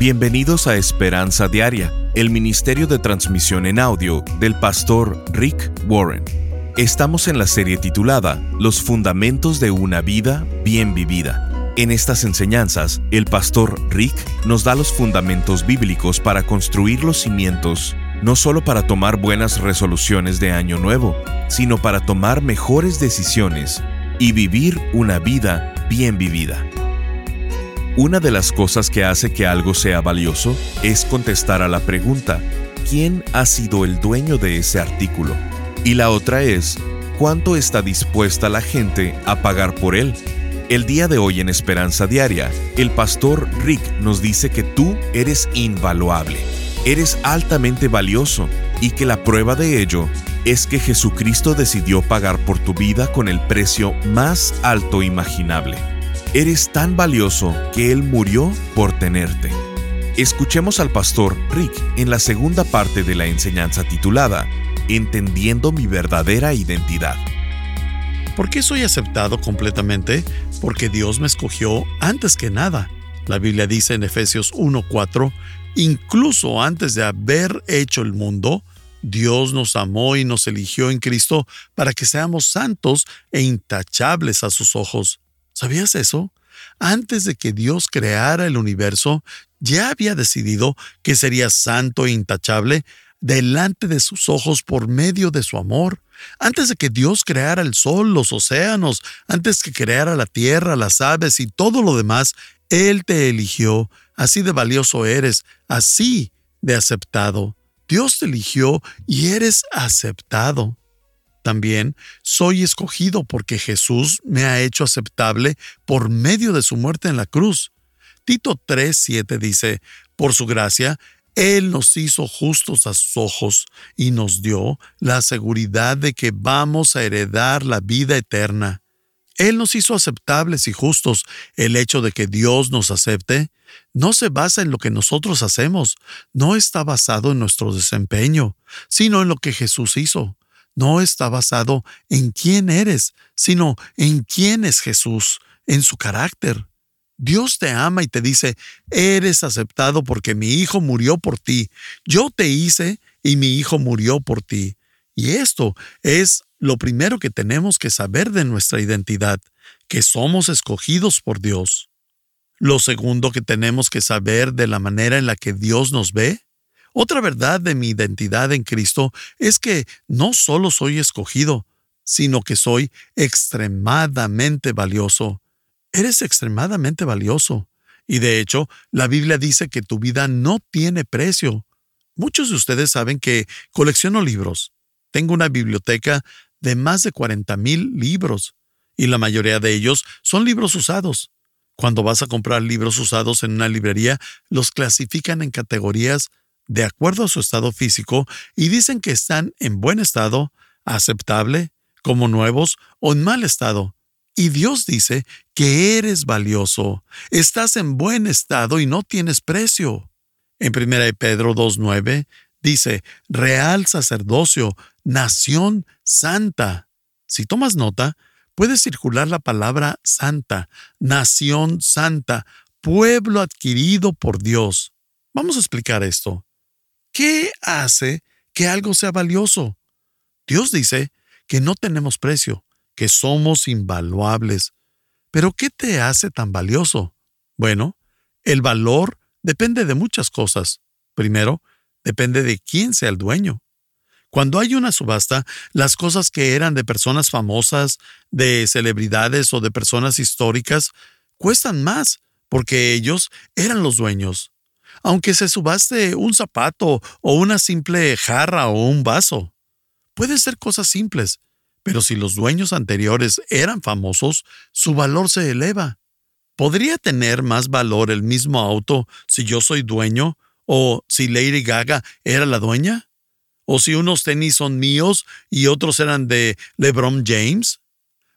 Bienvenidos a Esperanza Diaria, el ministerio de transmisión en audio del pastor Rick Warren. Estamos en la serie titulada Los fundamentos de una vida bien vivida. En estas enseñanzas, el pastor Rick nos da los fundamentos bíblicos para construir los cimientos, no solo para tomar buenas resoluciones de año nuevo, sino para tomar mejores decisiones y vivir una vida bien vivida. Una de las cosas que hace que algo sea valioso es contestar a la pregunta, ¿quién ha sido el dueño de ese artículo? Y la otra es, ¿cuánto está dispuesta la gente a pagar por él? El día de hoy en Esperanza Diaria, el pastor Rick nos dice que tú eres invaluable, eres altamente valioso y que la prueba de ello es que Jesucristo decidió pagar por tu vida con el precio más alto imaginable. Eres tan valioso que Él murió por tenerte. Escuchemos al pastor Rick en la segunda parte de la enseñanza titulada Entendiendo mi verdadera identidad. ¿Por qué soy aceptado completamente? Porque Dios me escogió antes que nada. La Biblia dice en Efesios 1:4, incluso antes de haber hecho el mundo, Dios nos amó y nos eligió en Cristo para que seamos santos e intachables a sus ojos. ¿Sabías eso? Antes de que Dios creara el universo, ya había decidido que sería santo e intachable delante de sus ojos por medio de su amor. Antes de que Dios creara el sol, los océanos, antes que creara la tierra, las aves y todo lo demás, Él te eligió. Así de valioso eres, así de aceptado. Dios te eligió y eres aceptado. También soy escogido porque Jesús me ha hecho aceptable por medio de su muerte en la cruz. Tito 3:7 dice, por su gracia, Él nos hizo justos a sus ojos y nos dio la seguridad de que vamos a heredar la vida eterna. Él nos hizo aceptables y justos. El hecho de que Dios nos acepte no se basa en lo que nosotros hacemos, no está basado en nuestro desempeño, sino en lo que Jesús hizo no está basado en quién eres, sino en quién es Jesús, en su carácter. Dios te ama y te dice, eres aceptado porque mi hijo murió por ti. Yo te hice y mi hijo murió por ti. Y esto es lo primero que tenemos que saber de nuestra identidad, que somos escogidos por Dios. Lo segundo que tenemos que saber de la manera en la que Dios nos ve otra verdad de mi identidad en Cristo es que no solo soy escogido, sino que soy extremadamente valioso. Eres extremadamente valioso. Y de hecho, la Biblia dice que tu vida no tiene precio. Muchos de ustedes saben que colecciono libros. Tengo una biblioteca de más de 40 mil libros, y la mayoría de ellos son libros usados. Cuando vas a comprar libros usados en una librería, los clasifican en categorías de acuerdo a su estado físico y dicen que están en buen estado, aceptable, como nuevos o en mal estado. Y Dios dice que eres valioso, estás en buen estado y no tienes precio. En 1 Pedro 2.9 dice, real sacerdocio, nación santa. Si tomas nota, puede circular la palabra santa, nación santa, pueblo adquirido por Dios. Vamos a explicar esto. ¿Qué hace que algo sea valioso? Dios dice que no tenemos precio, que somos invaluables. Pero ¿qué te hace tan valioso? Bueno, el valor depende de muchas cosas. Primero, depende de quién sea el dueño. Cuando hay una subasta, las cosas que eran de personas famosas, de celebridades o de personas históricas, cuestan más porque ellos eran los dueños aunque se subaste un zapato o una simple jarra o un vaso. Pueden ser cosas simples, pero si los dueños anteriores eran famosos, su valor se eleva. ¿Podría tener más valor el mismo auto si yo soy dueño o si Lady Gaga era la dueña? ¿O si unos tenis son míos y otros eran de LeBron James?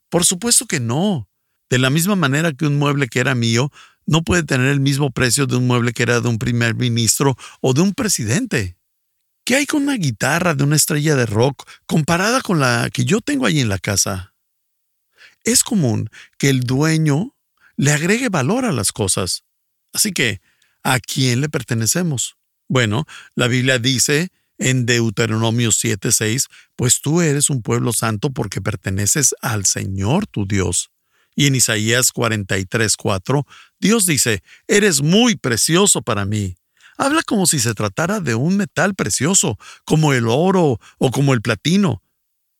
Por supuesto que no. De la misma manera que un mueble que era mío no puede tener el mismo precio de un mueble que era de un primer ministro o de un presidente. ¿Qué hay con una guitarra de una estrella de rock comparada con la que yo tengo allí en la casa? Es común que el dueño le agregue valor a las cosas. Así que, ¿a quién le pertenecemos? Bueno, la Biblia dice en Deuteronomio 7:6, pues tú eres un pueblo santo porque perteneces al Señor tu Dios. Y en Isaías 43:4, Dios dice, eres muy precioso para mí. Habla como si se tratara de un metal precioso, como el oro o como el platino.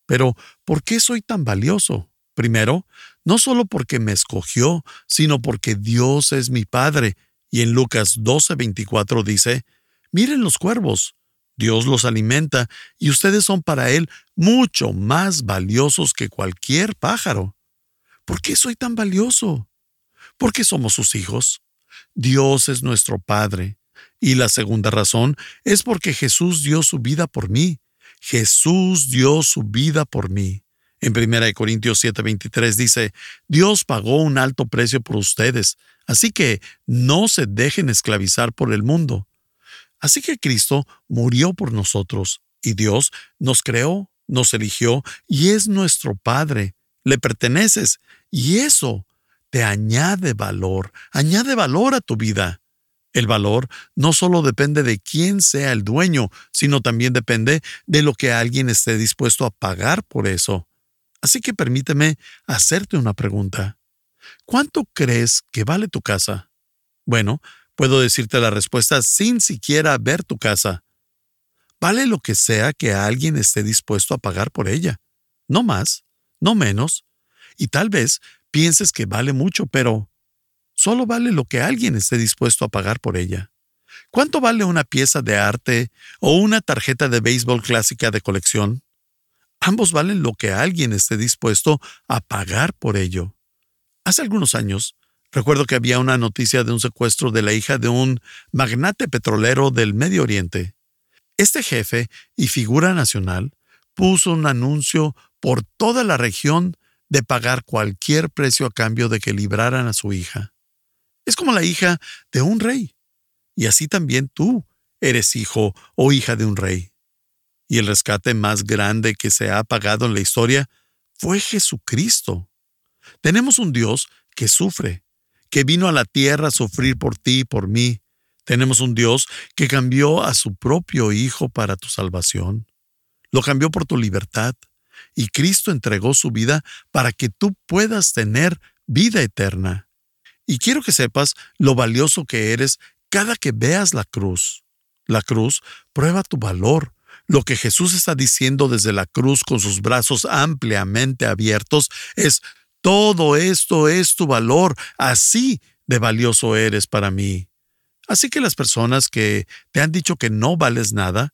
Pero, ¿por qué soy tan valioso? Primero, no solo porque me escogió, sino porque Dios es mi Padre. Y en Lucas 12:24 dice, miren los cuervos, Dios los alimenta y ustedes son para Él mucho más valiosos que cualquier pájaro. ¿Por qué soy tan valioso? Porque somos sus hijos. Dios es nuestro Padre. Y la segunda razón es porque Jesús dio su vida por mí. Jesús dio su vida por mí. En 1 Corintios 7:23 dice, Dios pagó un alto precio por ustedes, así que no se dejen esclavizar por el mundo. Así que Cristo murió por nosotros, y Dios nos creó, nos eligió, y es nuestro Padre. Le perteneces, y eso te añade valor, añade valor a tu vida. El valor no solo depende de quién sea el dueño, sino también depende de lo que alguien esté dispuesto a pagar por eso. Así que permíteme hacerte una pregunta. ¿Cuánto crees que vale tu casa? Bueno, puedo decirte la respuesta sin siquiera ver tu casa. Vale lo que sea que alguien esté dispuesto a pagar por ella. No más, no menos. Y tal vez pienses que vale mucho, pero solo vale lo que alguien esté dispuesto a pagar por ella. ¿Cuánto vale una pieza de arte o una tarjeta de béisbol clásica de colección? Ambos valen lo que alguien esté dispuesto a pagar por ello. Hace algunos años, recuerdo que había una noticia de un secuestro de la hija de un magnate petrolero del Medio Oriente. Este jefe y figura nacional puso un anuncio por toda la región de pagar cualquier precio a cambio de que libraran a su hija. Es como la hija de un rey. Y así también tú eres hijo o hija de un rey. Y el rescate más grande que se ha pagado en la historia fue Jesucristo. Tenemos un Dios que sufre, que vino a la tierra a sufrir por ti y por mí. Tenemos un Dios que cambió a su propio Hijo para tu salvación. Lo cambió por tu libertad. Y Cristo entregó su vida para que tú puedas tener vida eterna. Y quiero que sepas lo valioso que eres cada que veas la cruz. La cruz prueba tu valor. Lo que Jesús está diciendo desde la cruz con sus brazos ampliamente abiertos es, todo esto es tu valor, así de valioso eres para mí. Así que las personas que te han dicho que no vales nada,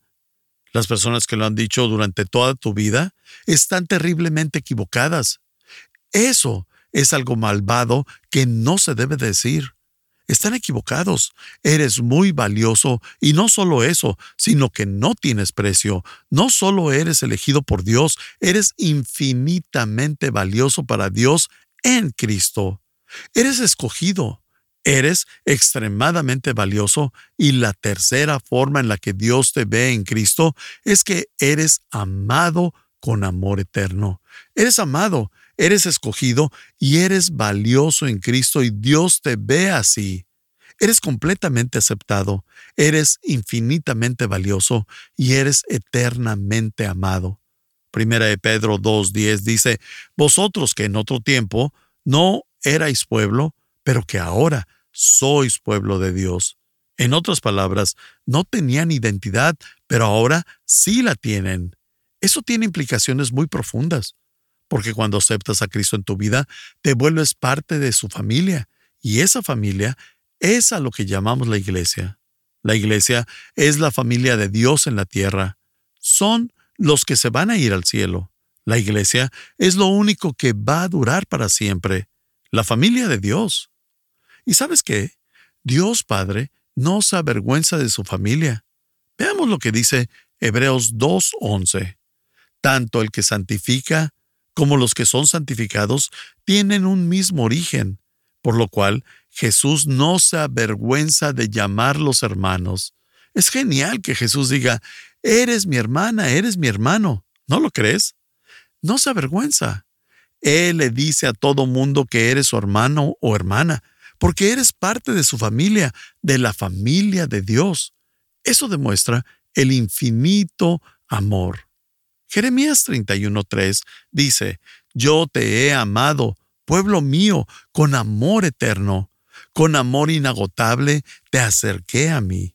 las personas que lo han dicho durante toda tu vida, están terriblemente equivocadas. Eso es algo malvado que no se debe decir. Están equivocados. Eres muy valioso y no solo eso, sino que no tienes precio. No solo eres elegido por Dios, eres infinitamente valioso para Dios en Cristo. Eres escogido. Eres extremadamente valioso y la tercera forma en la que Dios te ve en Cristo es que eres amado con amor eterno. Eres amado Eres escogido y eres valioso en Cristo y Dios te ve así. Eres completamente aceptado, eres infinitamente valioso y eres eternamente amado. Primera de Pedro 2.10 dice, Vosotros que en otro tiempo no erais pueblo, pero que ahora sois pueblo de Dios. En otras palabras, no tenían identidad, pero ahora sí la tienen. Eso tiene implicaciones muy profundas porque cuando aceptas a Cristo en tu vida, te vuelves parte de su familia, y esa familia es a lo que llamamos la iglesia. La iglesia es la familia de Dios en la tierra. Son los que se van a ir al cielo. La iglesia es lo único que va a durar para siempre. La familia de Dios. ¿Y sabes qué? Dios Padre no se avergüenza de su familia. Veamos lo que dice Hebreos 2.11. Tanto el que santifica como los que son santificados, tienen un mismo origen, por lo cual Jesús no se avergüenza de llamarlos hermanos. Es genial que Jesús diga, eres mi hermana, eres mi hermano. ¿No lo crees? No se avergüenza. Él le dice a todo mundo que eres su hermano o hermana, porque eres parte de su familia, de la familia de Dios. Eso demuestra el infinito amor. Jeremías 31:3 dice, Yo te he amado, pueblo mío, con amor eterno, con amor inagotable te acerqué a mí.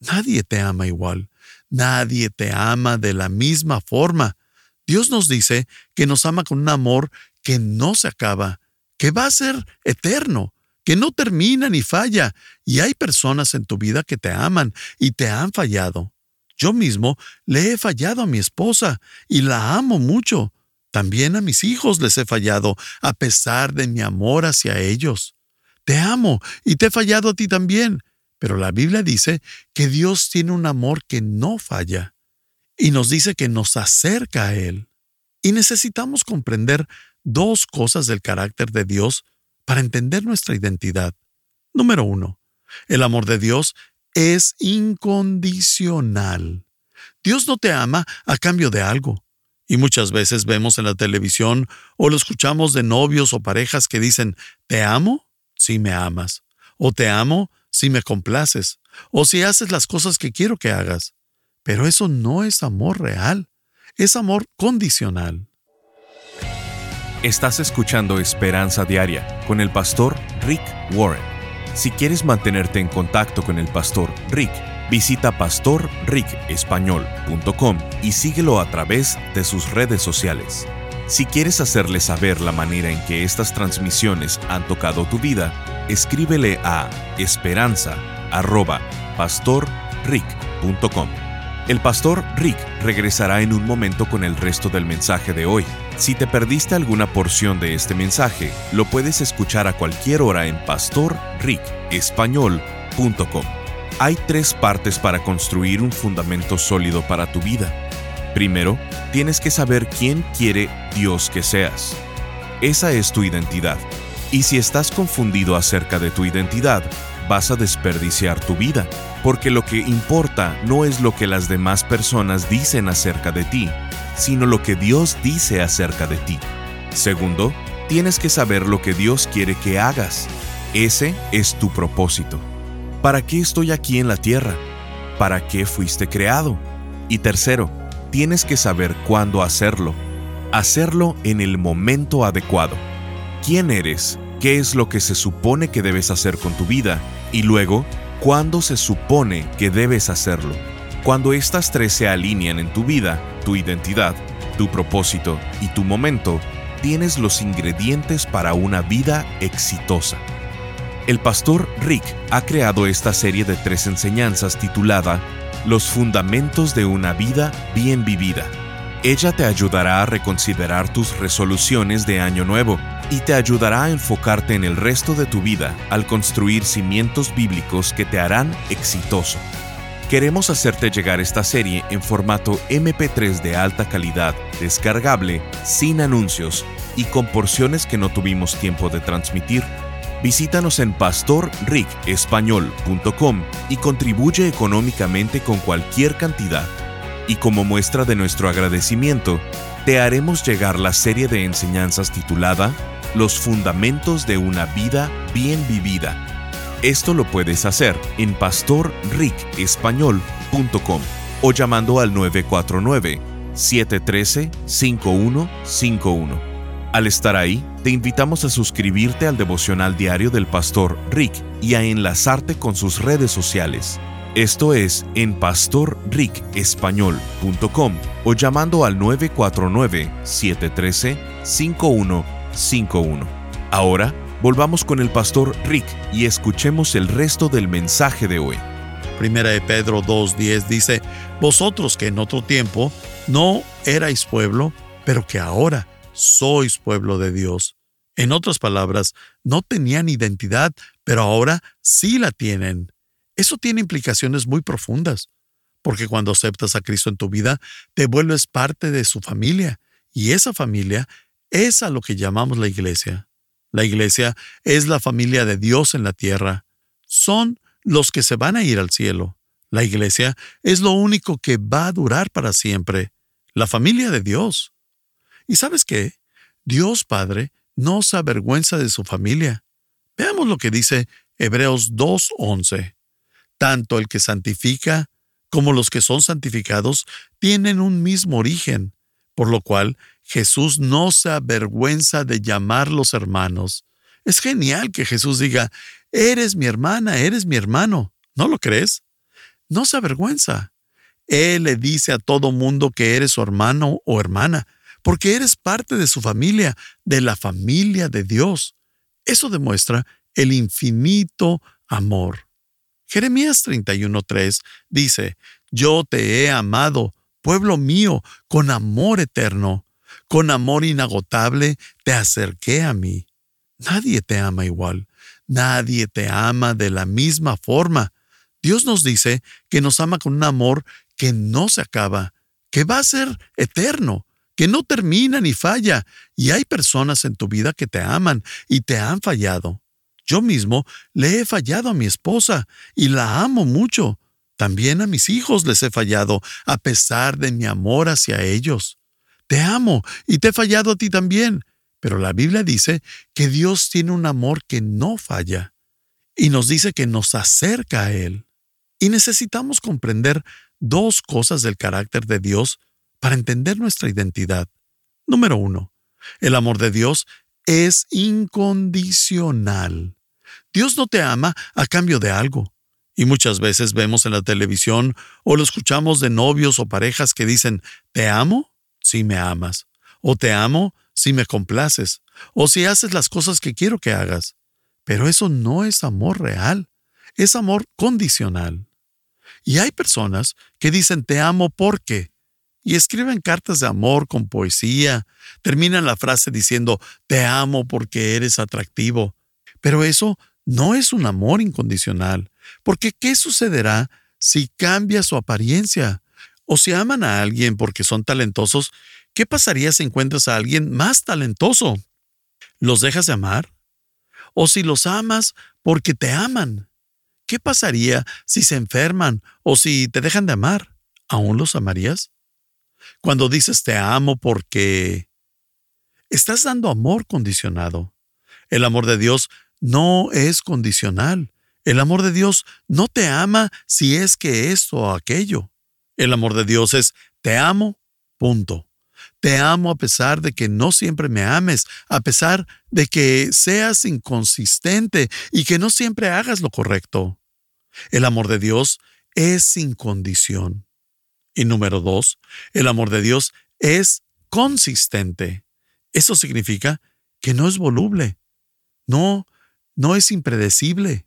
Nadie te ama igual, nadie te ama de la misma forma. Dios nos dice que nos ama con un amor que no se acaba, que va a ser eterno, que no termina ni falla, y hay personas en tu vida que te aman y te han fallado. Yo mismo le he fallado a mi esposa y la amo mucho. También a mis hijos les he fallado, a pesar de mi amor hacia ellos. Te amo y te he fallado a ti también, pero la Biblia dice que Dios tiene un amor que no falla y nos dice que nos acerca a Él. Y necesitamos comprender dos cosas del carácter de Dios para entender nuestra identidad. Número uno, el amor de Dios es incondicional. Dios no te ama a cambio de algo. Y muchas veces vemos en la televisión o lo escuchamos de novios o parejas que dicen, te amo si me amas, o te amo si me complaces, o si haces las cosas que quiero que hagas. Pero eso no es amor real, es amor condicional. Estás escuchando Esperanza Diaria con el pastor Rick Warren. Si quieres mantenerte en contacto con el pastor Rick, visita pastorricespañol.com y síguelo a través de sus redes sociales. Si quieres hacerle saber la manera en que estas transmisiones han tocado tu vida, escríbele a esperanza.pastorrick.com. El pastor Rick regresará en un momento con el resto del mensaje de hoy. Si te perdiste alguna porción de este mensaje, lo puedes escuchar a cualquier hora en pastorricespañol.com. Hay tres partes para construir un fundamento sólido para tu vida. Primero, tienes que saber quién quiere Dios que seas. Esa es tu identidad. Y si estás confundido acerca de tu identidad, vas a desperdiciar tu vida, porque lo que importa no es lo que las demás personas dicen acerca de ti, sino lo que Dios dice acerca de ti. Segundo, tienes que saber lo que Dios quiere que hagas. Ese es tu propósito. ¿Para qué estoy aquí en la tierra? ¿Para qué fuiste creado? Y tercero, tienes que saber cuándo hacerlo. Hacerlo en el momento adecuado. ¿Quién eres? ¿Qué es lo que se supone que debes hacer con tu vida? Y luego, ¿cuándo se supone que debes hacerlo? Cuando estas tres se alinean en tu vida, tu identidad, tu propósito y tu momento, tienes los ingredientes para una vida exitosa. El pastor Rick ha creado esta serie de tres enseñanzas titulada Los fundamentos de una vida bien vivida. Ella te ayudará a reconsiderar tus resoluciones de año nuevo y te ayudará a enfocarte en el resto de tu vida al construir cimientos bíblicos que te harán exitoso. Queremos hacerte llegar esta serie en formato MP3 de alta calidad, descargable, sin anuncios y con porciones que no tuvimos tiempo de transmitir. Visítanos en pastorricespañol.com y contribuye económicamente con cualquier cantidad. Y como muestra de nuestro agradecimiento, te haremos llegar la serie de enseñanzas titulada Los Fundamentos de una Vida Bien Vivida esto lo puedes hacer en pastorricespañol.com o llamando al 949-713-5151. Al estar ahí, te invitamos a suscribirte al devocional diario del pastor Rick y a enlazarte con sus redes sociales. Esto es en pastorricespañol.com o llamando al 949-713-5151. Ahora, Volvamos con el pastor Rick y escuchemos el resto del mensaje de hoy. Primera de Pedro 2.10 dice, Vosotros que en otro tiempo no erais pueblo, pero que ahora sois pueblo de Dios. En otras palabras, no tenían identidad, pero ahora sí la tienen. Eso tiene implicaciones muy profundas, porque cuando aceptas a Cristo en tu vida, te vuelves parte de su familia, y esa familia es a lo que llamamos la iglesia. La iglesia es la familia de Dios en la tierra. Son los que se van a ir al cielo. La iglesia es lo único que va a durar para siempre. La familia de Dios. ¿Y sabes qué? Dios Padre no se avergüenza de su familia. Veamos lo que dice Hebreos 2.11. Tanto el que santifica como los que son santificados tienen un mismo origen, por lo cual Jesús no se avergüenza de llamarlos hermanos. Es genial que Jesús diga, eres mi hermana, eres mi hermano. ¿No lo crees? No se avergüenza. Él le dice a todo mundo que eres su hermano o hermana, porque eres parte de su familia, de la familia de Dios. Eso demuestra el infinito amor. Jeremías 31:3 dice, Yo te he amado, pueblo mío, con amor eterno, con amor inagotable te acerqué a mí. Nadie te ama igual, nadie te ama de la misma forma. Dios nos dice que nos ama con un amor que no se acaba, que va a ser eterno, que no termina ni falla, y hay personas en tu vida que te aman y te han fallado. Yo mismo le he fallado a mi esposa y la amo mucho. También a mis hijos les he fallado, a pesar de mi amor hacia ellos. Te amo y te he fallado a ti también, pero la Biblia dice que Dios tiene un amor que no falla y nos dice que nos acerca a Él. Y necesitamos comprender dos cosas del carácter de Dios para entender nuestra identidad. Número uno, el amor de Dios es incondicional. Dios no te ama a cambio de algo. Y muchas veces vemos en la televisión o lo escuchamos de novios o parejas que dicen, te amo si me amas, o te amo si me complaces, o si haces las cosas que quiero que hagas. Pero eso no es amor real, es amor condicional. Y hay personas que dicen te amo porque, y escriben cartas de amor con poesía, terminan la frase diciendo te amo porque eres atractivo. Pero eso no es un amor incondicional, porque ¿qué sucederá si cambia su apariencia? O si aman a alguien porque son talentosos, ¿qué pasaría si encuentras a alguien más talentoso? ¿Los dejas de amar? ¿O si los amas porque te aman? ¿Qué pasaría si se enferman o si te dejan de amar? ¿Aún los amarías? Cuando dices te amo porque estás dando amor condicionado. El amor de Dios no es condicional. El amor de Dios no te ama si es que esto o aquello. El amor de Dios es te amo, punto. Te amo a pesar de que no siempre me ames, a pesar de que seas inconsistente y que no siempre hagas lo correcto. El amor de Dios es sin condición. Y número dos, el amor de Dios es consistente. Eso significa que no es voluble. No, no es impredecible.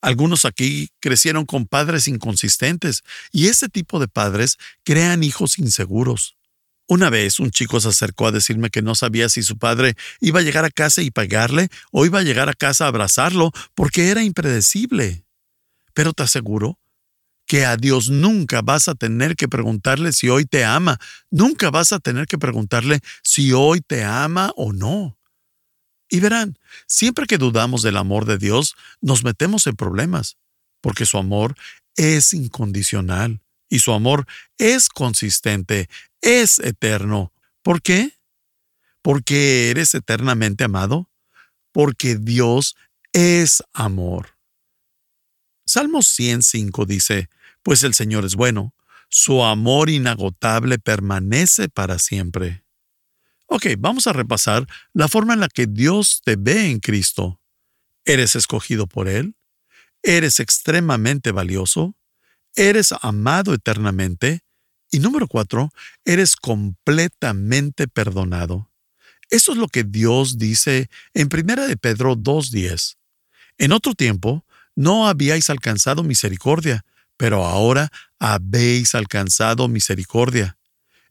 Algunos aquí crecieron con padres inconsistentes y ese tipo de padres crean hijos inseguros. Una vez un chico se acercó a decirme que no sabía si su padre iba a llegar a casa y pagarle o iba a llegar a casa a abrazarlo porque era impredecible. Pero te aseguro que a Dios nunca vas a tener que preguntarle si hoy te ama, nunca vas a tener que preguntarle si hoy te ama o no. Y verán, siempre que dudamos del amor de Dios, nos metemos en problemas, porque su amor es incondicional y su amor es consistente, es eterno. ¿Por qué? Porque eres eternamente amado, porque Dios es amor. Salmo 105 dice, Pues el Señor es bueno, su amor inagotable permanece para siempre. Ok, vamos a repasar la forma en la que Dios te ve en Cristo. ¿Eres escogido por Él? ¿Eres extremadamente valioso? ¿Eres amado eternamente? Y número cuatro, eres completamente perdonado. Eso es lo que Dios dice en 1 de Pedro 2.10. En otro tiempo, no habíais alcanzado misericordia, pero ahora habéis alcanzado misericordia.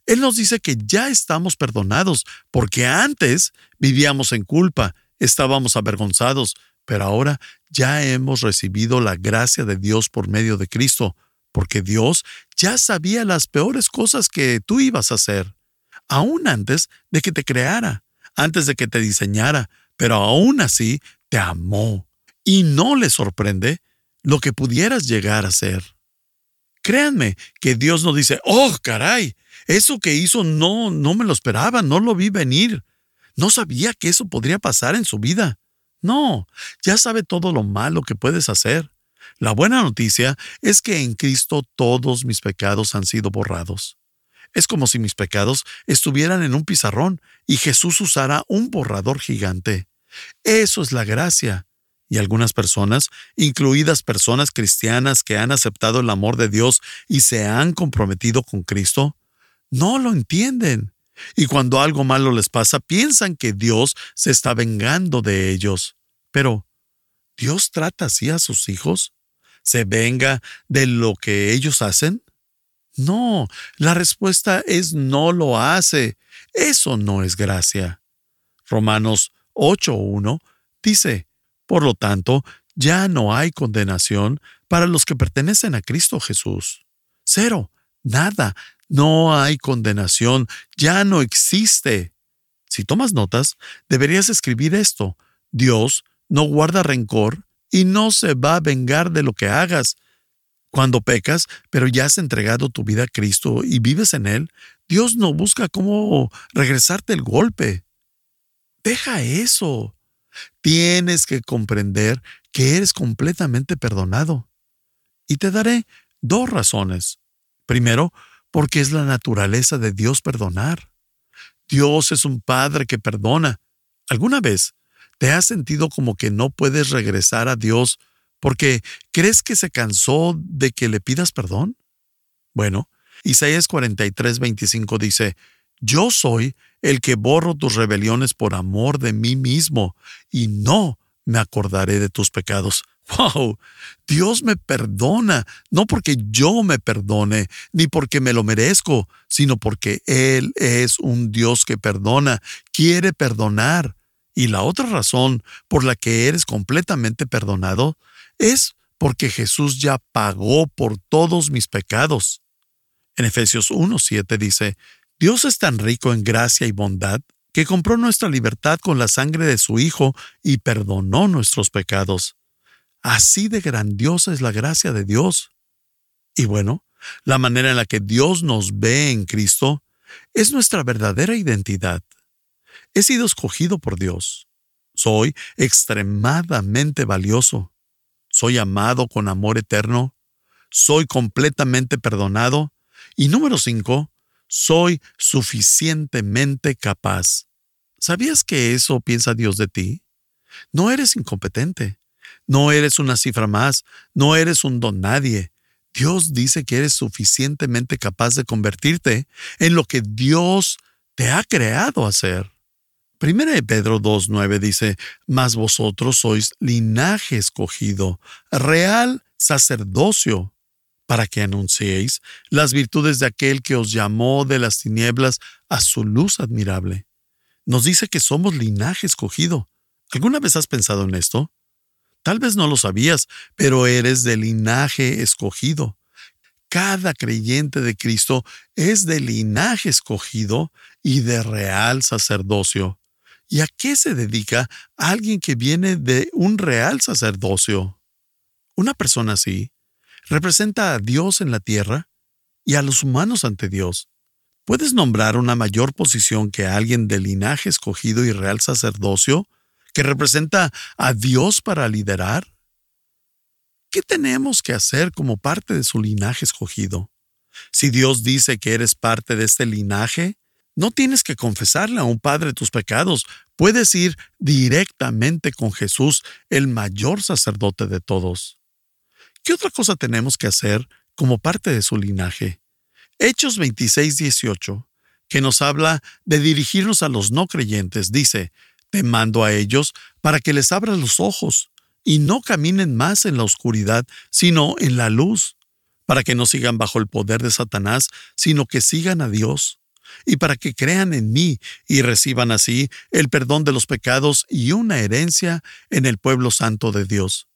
Él nos dice que ya estamos perdonados, porque antes vivíamos en culpa, estábamos avergonzados, pero ahora ya hemos recibido la gracia de Dios por medio de Cristo, porque Dios ya sabía las peores cosas que tú ibas a hacer, aún antes de que te creara, antes de que te diseñara, pero aún así te amó. Y no le sorprende lo que pudieras llegar a ser. Créanme que Dios no dice, oh, caray, eso que hizo no, no me lo esperaba, no lo vi venir. No sabía que eso podría pasar en su vida. No, ya sabe todo lo malo que puedes hacer. La buena noticia es que en Cristo todos mis pecados han sido borrados. Es como si mis pecados estuvieran en un pizarrón y Jesús usara un borrador gigante. Eso es la gracia. Y algunas personas, incluidas personas cristianas que han aceptado el amor de Dios y se han comprometido con Cristo, no lo entienden. Y cuando algo malo les pasa, piensan que Dios se está vengando de ellos. Pero, ¿Dios trata así a sus hijos? ¿Se venga de lo que ellos hacen? No, la respuesta es no lo hace. Eso no es gracia. Romanos 8.1 dice, Por lo tanto, ya no hay condenación para los que pertenecen a Cristo Jesús. Cero, nada, no hay condenación, ya no existe. Si tomas notas, deberías escribir esto. Dios no guarda rencor y no se va a vengar de lo que hagas. Cuando pecas, pero ya has entregado tu vida a Cristo y vives en Él, Dios no busca cómo regresarte el golpe. Deja eso. Tienes que comprender que eres completamente perdonado. Y te daré dos razones. Primero, porque es la naturaleza de Dios perdonar. Dios es un Padre que perdona. ¿Alguna vez te has sentido como que no puedes regresar a Dios porque crees que se cansó de que le pidas perdón? Bueno, Isaías 43, 25 dice, Yo soy el que borro tus rebeliones por amor de mí mismo, y no me acordaré de tus pecados. ¡Wow! Dios me perdona, no porque yo me perdone, ni porque me lo merezco, sino porque Él es un Dios que perdona, quiere perdonar. Y la otra razón por la que eres completamente perdonado es porque Jesús ya pagó por todos mis pecados. En Efesios 1.7 dice, Dios es tan rico en gracia y bondad que compró nuestra libertad con la sangre de su Hijo y perdonó nuestros pecados. Así de grandiosa es la gracia de Dios. Y bueno, la manera en la que Dios nos ve en Cristo es nuestra verdadera identidad. He sido escogido por Dios. Soy extremadamente valioso. Soy amado con amor eterno. Soy completamente perdonado. Y número cinco, soy suficientemente capaz. ¿Sabías que eso piensa Dios de ti? No eres incompetente. No eres una cifra más, no eres un don nadie. Dios dice que eres suficientemente capaz de convertirte en lo que Dios te ha creado a ser. Primera de Pedro 2.9 dice, Mas vosotros sois linaje escogido, real sacerdocio, para que anunciéis las virtudes de aquel que os llamó de las tinieblas a su luz admirable. Nos dice que somos linaje escogido. ¿Alguna vez has pensado en esto? Tal vez no lo sabías, pero eres de linaje escogido. Cada creyente de Cristo es de linaje escogido y de real sacerdocio. ¿Y a qué se dedica alguien que viene de un real sacerdocio? Una persona así representa a Dios en la tierra y a los humanos ante Dios. ¿Puedes nombrar una mayor posición que alguien de linaje escogido y real sacerdocio? Que representa a Dios para liderar? ¿Qué tenemos que hacer como parte de su linaje escogido? Si Dios dice que eres parte de este linaje, no tienes que confesarle a un padre tus pecados, puedes ir directamente con Jesús, el mayor sacerdote de todos. ¿Qué otra cosa tenemos que hacer como parte de su linaje? Hechos 26, 18, que nos habla de dirigirnos a los no creyentes, dice, te mando a ellos para que les abras los ojos y no caminen más en la oscuridad, sino en la luz, para que no sigan bajo el poder de Satanás, sino que sigan a Dios, y para que crean en mí y reciban así el perdón de los pecados y una herencia en el pueblo santo de Dios.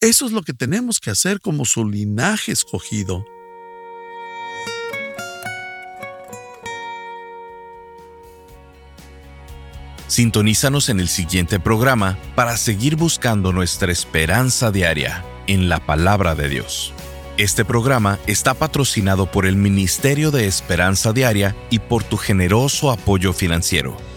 Eso es lo que tenemos que hacer como su linaje escogido. Sintonízanos en el siguiente programa para seguir buscando nuestra esperanza diaria en la palabra de Dios. Este programa está patrocinado por el Ministerio de Esperanza Diaria y por tu generoso apoyo financiero.